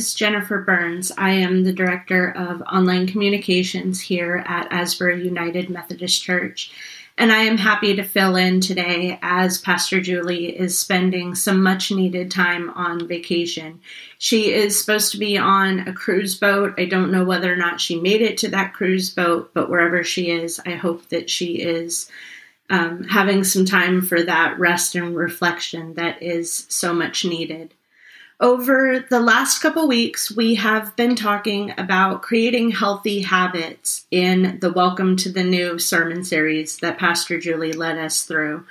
Is Jennifer Burns. I am the Director of Online Communications here at Asbury United Methodist Church. And I am happy to fill in today as Pastor Julie is spending some much needed time on vacation. She is supposed to be on a cruise boat. I don't know whether or not she made it to that cruise boat, but wherever she is, I hope that she is um, having some time for that rest and reflection that is so much needed. Over the last couple weeks, we have been talking about creating healthy habits in the Welcome to the New sermon series that Pastor Julie led us through.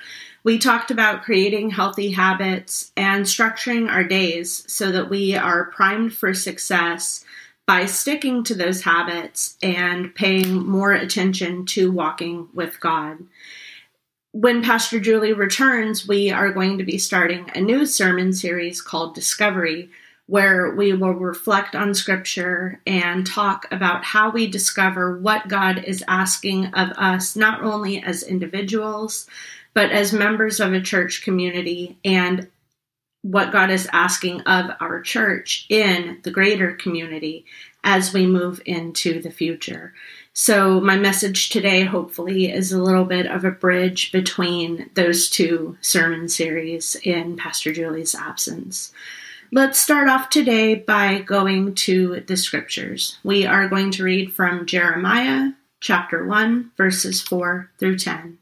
We talked about creating healthy habits and structuring our days so that we are primed for success by sticking to those habits and paying more attention to walking with God when Pastor Julie returns, we are going to be starting a new sermon series called Discovery, where we will reflect on Scripture and talk about how we discover what God is asking of us, not only as individuals, but as members of a church community, and what God is asking of our church in the greater community as we move into the future. So, my message today, hopefully, is a little bit of a bridge between those two sermon series in Pastor Julie's absence. Let's start off today by going to the scriptures. We are going to read from Jeremiah chapter 1, verses 4 through 10.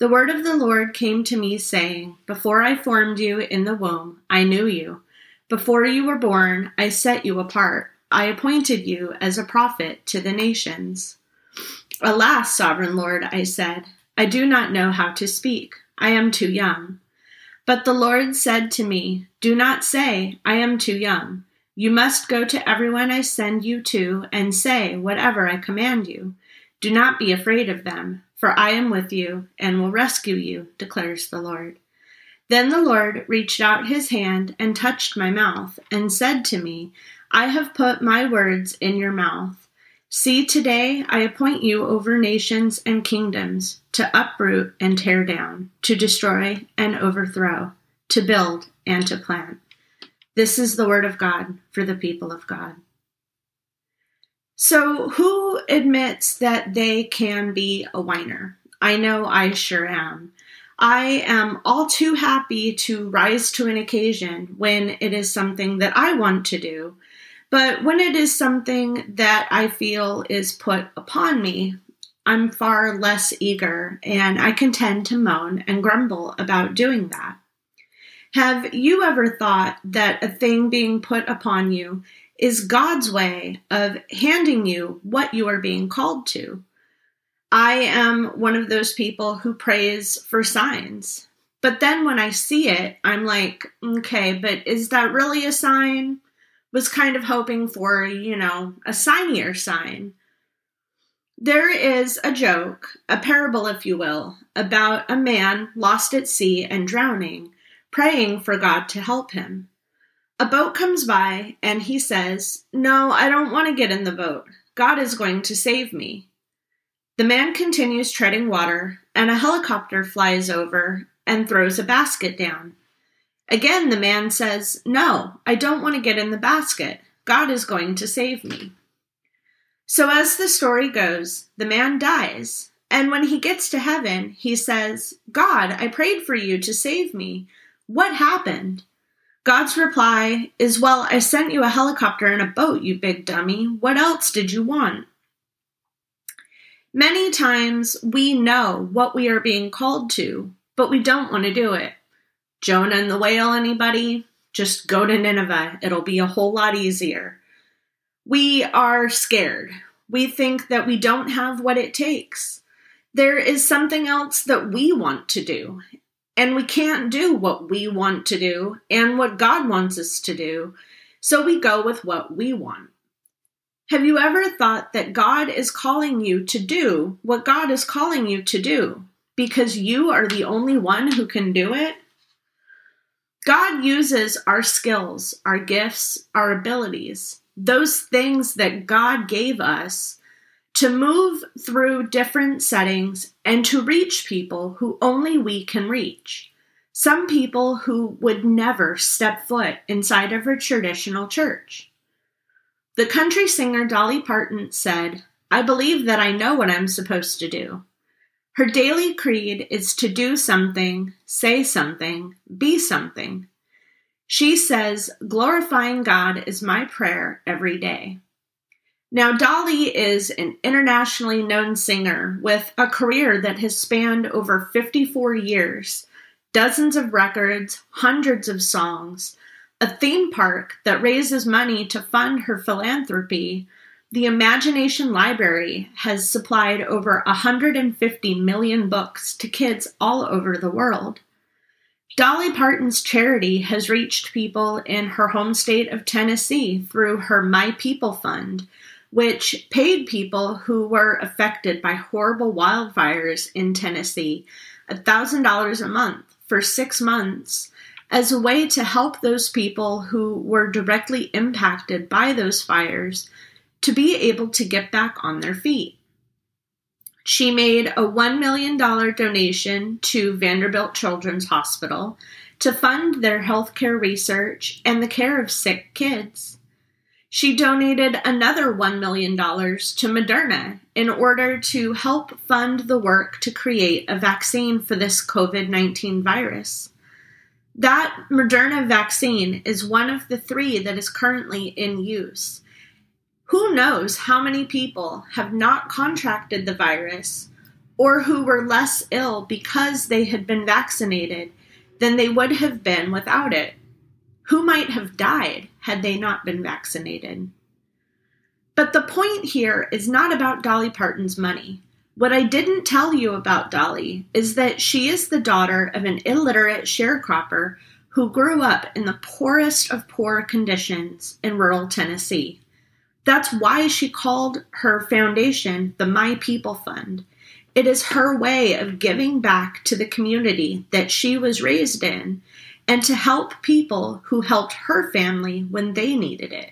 The word of the Lord came to me, saying, Before I formed you in the womb, I knew you. Before you were born, I set you apart. I appointed you as a prophet to the nations. Alas, sovereign Lord, I said, I do not know how to speak. I am too young. But the Lord said to me, Do not say, I am too young. You must go to everyone I send you to and say whatever I command you. Do not be afraid of them, for I am with you and will rescue you, declares the Lord. Then the Lord reached out his hand and touched my mouth and said to me, I have put my words in your mouth. See, today I appoint you over nations and kingdoms to uproot and tear down, to destroy and overthrow, to build and to plant. This is the word of God for the people of God. So, who admits that they can be a whiner? I know I sure am. I am all too happy to rise to an occasion when it is something that I want to do but when it is something that I feel is put upon me, I'm far less eager and I can tend to moan and grumble about doing that. Have you ever thought that a thing being put upon you is God's way of handing you what you are being called to? I am one of those people who prays for signs. But then when I see it, I'm like, okay, but is that really a sign? Was kind of hoping for, you know, a signier sign. There is a joke, a parable, if you will, about a man lost at sea and drowning, praying for God to help him. A boat comes by and he says, No, I don't want to get in the boat. God is going to save me. The man continues treading water, and a helicopter flies over and throws a basket down. Again, the man says, No, I don't want to get in the basket. God is going to save me. So, as the story goes, the man dies, and when he gets to heaven, he says, God, I prayed for you to save me. What happened? God's reply is, Well, I sent you a helicopter and a boat, you big dummy. What else did you want? Many times we know what we are being called to, but we don't want to do it. Jonah and the whale, anybody? Just go to Nineveh. It'll be a whole lot easier. We are scared. We think that we don't have what it takes. There is something else that we want to do, and we can't do what we want to do and what God wants us to do, so we go with what we want. Have you ever thought that God is calling you to do what God is calling you to do because you are the only one who can do it? God uses our skills, our gifts, our abilities, those things that God gave us to move through different settings and to reach people who only we can reach. Some people who would never step foot inside of a traditional church. The country singer Dolly Parton said, I believe that I know what I'm supposed to do. Her daily creed is to do something, say something, be something. She says, glorifying God is my prayer every day. Now, Dolly is an internationally known singer with a career that has spanned over 54 years, dozens of records, hundreds of songs, a theme park that raises money to fund her philanthropy, the Imagination Library has supplied over 150 million books to kids all over the world. Dolly Parton's charity has reached people in her home state of Tennessee through her My People Fund, which paid people who were affected by horrible wildfires in Tennessee $1,000 a month for six months as a way to help those people who were directly impacted by those fires to be able to get back on their feet. She made a $1 million donation to Vanderbilt Children's Hospital to fund their healthcare research and the care of sick kids. She donated another $1 million to Moderna in order to help fund the work to create a vaccine for this COVID 19 virus. That Moderna vaccine is one of the three that is currently in use. Who knows how many people have not contracted the virus or who were less ill because they had been vaccinated than they would have been without it? Who might have died had they not been vaccinated? But the point here is not about Dolly Parton's money. What I didn't tell you about Dolly is that she is the daughter of an illiterate sharecropper who grew up in the poorest of poor conditions in rural Tennessee. That's why she called her foundation the My People Fund. It is her way of giving back to the community that she was raised in and to help people who helped her family when they needed it.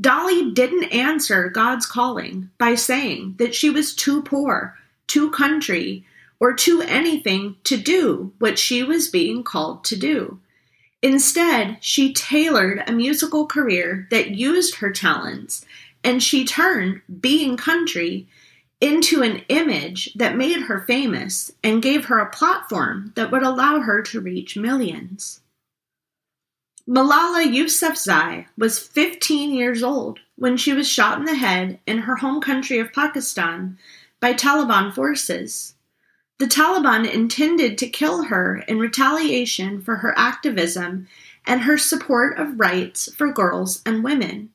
Dolly didn't answer God's calling by saying that she was too poor, too country, or too anything to do what she was being called to do. Instead, she tailored a musical career that used her talents, and she turned being country into an image that made her famous and gave her a platform that would allow her to reach millions. Malala Yousafzai was 15 years old when she was shot in the head in her home country of Pakistan by Taliban forces. The Taliban intended to kill her in retaliation for her activism and her support of rights for girls and women.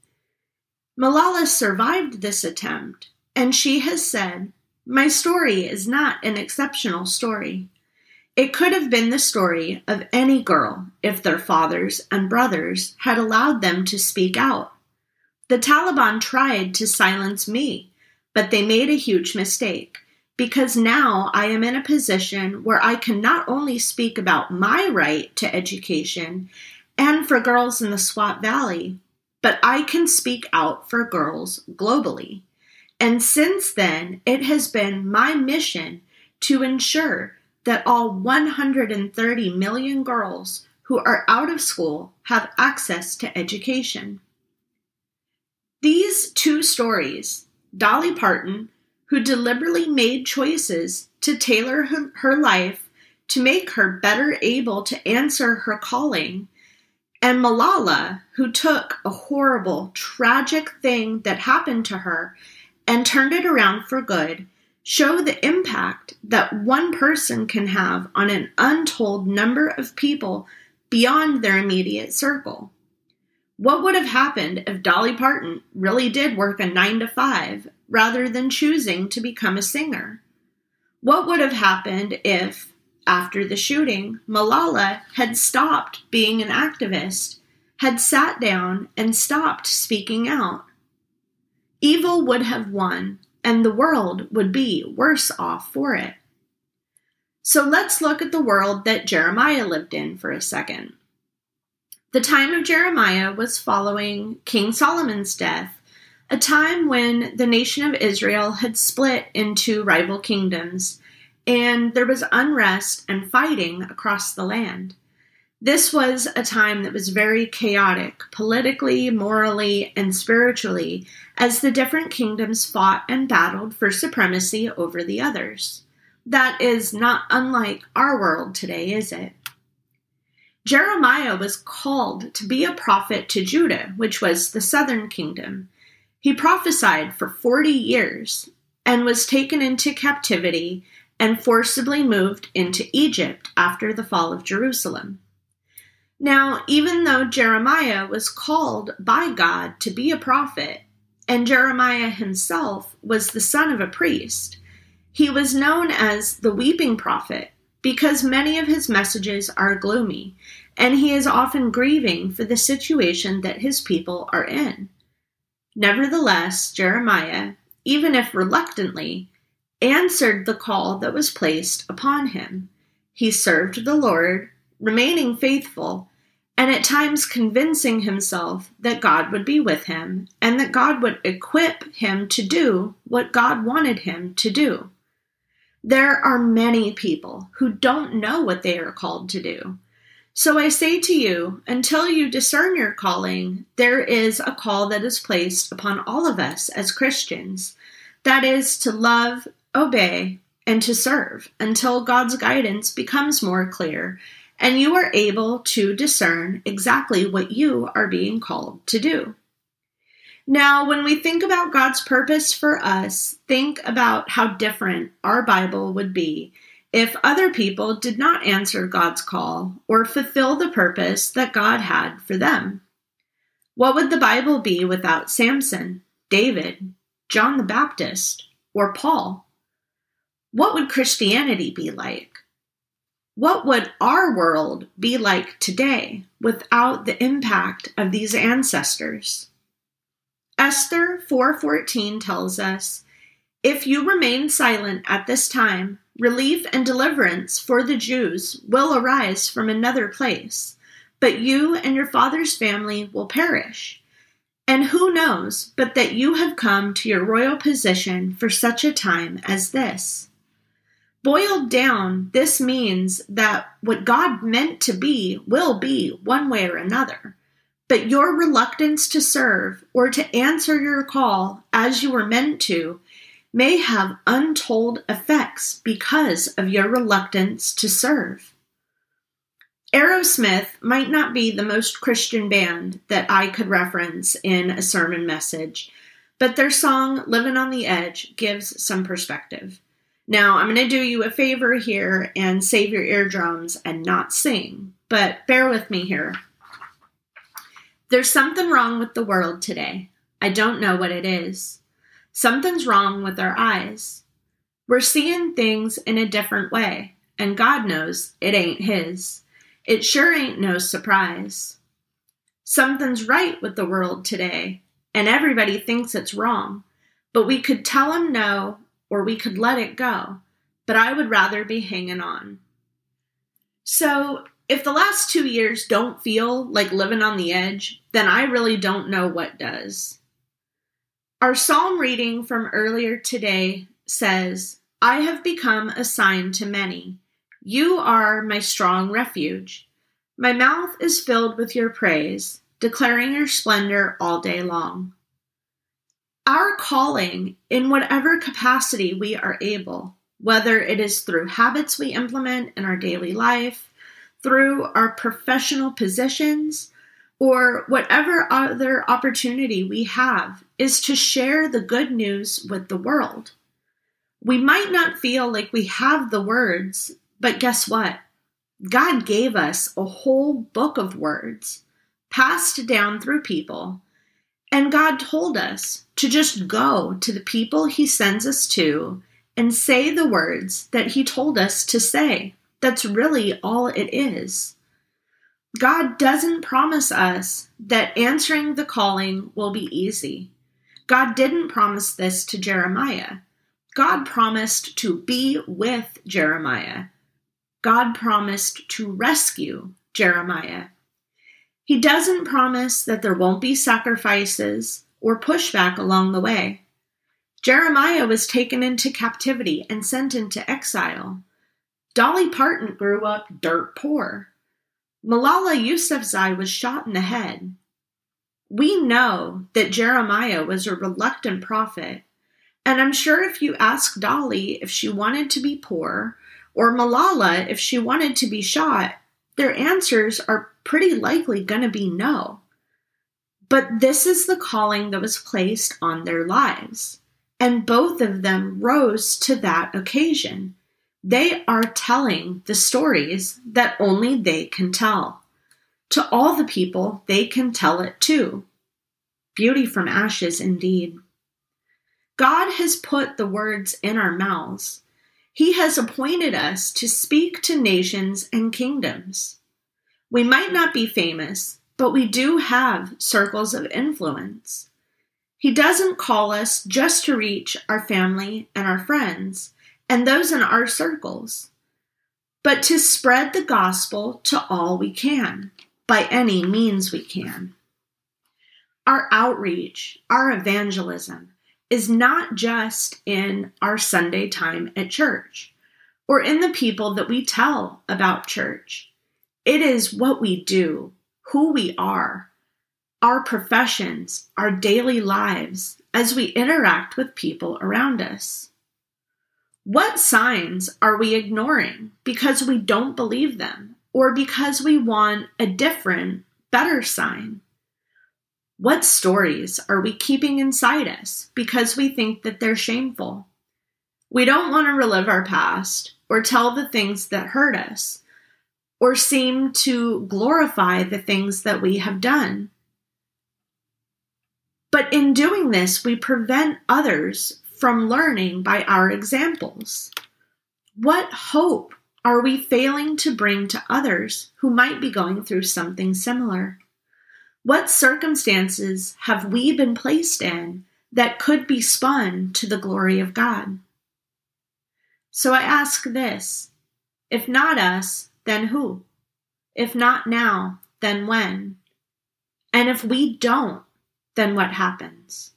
Malala survived this attempt, and she has said, My story is not an exceptional story. It could have been the story of any girl if their fathers and brothers had allowed them to speak out. The Taliban tried to silence me, but they made a huge mistake because now I am in a position where I can not only speak about my right to education and for girls in the Swat Valley, but I can speak out for girls globally. And since then, it has been my mission to ensure that all 130 million girls who are out of school have access to education. These two stories, Dolly Parton, who deliberately made choices to tailor her, life to make her better able to answer her calling, and Malala, who took a horrible, tragic thing that happened to her and turned it around for good show the impact that one person can have on an untold number of people beyond their immediate circle. What would have happened if Dolly Parton really did work a 9 to 5 rather than choosing to become a singer? What would have happened if, after the shooting, Malala had stopped being an activist, had sat down and stopped speaking out? evil would have won, and the world would be worse off for it. So let's look at the world that Jeremiah lived in for a second. The time of Jeremiah was following King Solomon's death, a time when the nation of Israel had split into rival kingdoms, and there was unrest and fighting across the land. This was a time that was very chaotic, politically, morally, and spiritually, as the different kingdoms fought and battled for supremacy over the others. That is not unlike our world today, is it? Jeremiah was called to be a prophet to Judah, which was the southern kingdom. He prophesied for 40 years and was taken into captivity and forcibly moved into Egypt after the fall of Jerusalem. Now, even though Jeremiah was called by God to be a prophet, and Jeremiah himself was the son of a priest, he was known as the weeping prophet because many of his messages are gloomy, and he is often grieving for the situation that his people are in. Nevertheless, Jeremiah, even if reluctantly, answered the call that was placed upon him. He served the Lord, remaining faithful, and at times convincing himself that God would be with him and that God would equip him to do what God wanted him to do. There are many people who don't know what they are called to do. So I say to you, until you discern your calling, there is a call that is placed upon all of us as Christians. That is to love, obey, and to serve until God's guidance becomes more clear and you are able to discern exactly what you are being called to do. Now, when we think about God's purpose for us, think about how different our Bible would be if other people did not answer God's call or fulfill the purpose that God had for them. What would the Bible be without Samson, David, John the Baptist, or Paul? What would Christianity be like? What would our world be like today without the impact of these ancestors? Esther 4:14 tells us, "If you remain silent at this time, relief and deliverance for the Jews will arise from another place, but you and your father's family will perish." And who knows but that you have come to your royal position for such a time as this? Boiled down, this means that what God meant to be will be one way or another. But your reluctance to serve or to answer your call as you were meant to may have untold effects because of your reluctance to serve. Aerosmith might not be the most Christian band that I could reference in a sermon message, but their song Living on the Edge gives some perspective. Now, I'm going to do you a favor here and save your eardrums and not sing, but bear with me here. There's something wrong with the world today. I don't know what it is. Something's wrong with our eyes. We're seeing things in a different way, and God knows it ain't His. It sure ain't no surprise. Something's right with the world today, and everybody thinks it's wrong, but we could tell them no or we could let it go, but I would rather be hanging on. So, if the last two years don't feel like living on the edge, then I really don't know what does. Our psalm reading from earlier today says, I have become a sign to many. You are my strong refuge. My mouth is filled with your praise, declaring your splendor all day long. Our calling, in whatever capacity we are able, whether it is through habits we implement in our daily life, through our professional positions or whatever other opportunity we have is to share the good news with the world. We might not feel like we have the words, but guess what? God gave us a whole book of words passed down through people. And God told us to just go to the people He sends us to and say the words that He told us to say. That's really all it is. God doesn't promise us that answering the calling will be easy. God didn't promise this to Jeremiah. God promised to be with Jeremiah. God promised to rescue Jeremiah. He doesn't promise that there won't be sacrifices or pushback along the way. Jeremiah was taken into captivity and sent into exile. Dolly Parton grew up dirt poor. Malala Yousafzai was shot in the head. We know that Jeremiah was a reluctant prophet, and I'm sure if you ask Dolly if she wanted to be poor, or Malala if she wanted to be shot, their answers are pretty likely going to be no. But this is the calling that was placed on their lives, and both of them rose to that occasion. They are telling the stories that only they can tell. To all the people, they can tell it too. Beauty from ashes, indeed. God has put the words in our mouths. He has appointed us to speak to nations and kingdoms. We might not be famous, but we do have circles of influence. He doesn't call us just to reach our family and our friends and those in our circles, but to spread the gospel to all we can by any means we can. Our outreach, our evangelism, is not just in our Sunday time at church or in the people that we tell about church. It is what we do, who we are, our professions, our daily lives as we interact with people around us. What signs are we ignoring because we don't believe them or because we want a different, better sign? What stories are we keeping inside us because we think that they're shameful? We don't want to relive our past or tell the things that hurt us or seem to glorify the things that we have done. But in doing this, we prevent others from learning by our examples? What hope are we failing to bring to others who might be going through something similar? What circumstances have we been placed in that could be spun to the glory of God? So I ask this if not us, then who? If not now, then when? And if we don't, then what happens?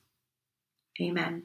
Amen.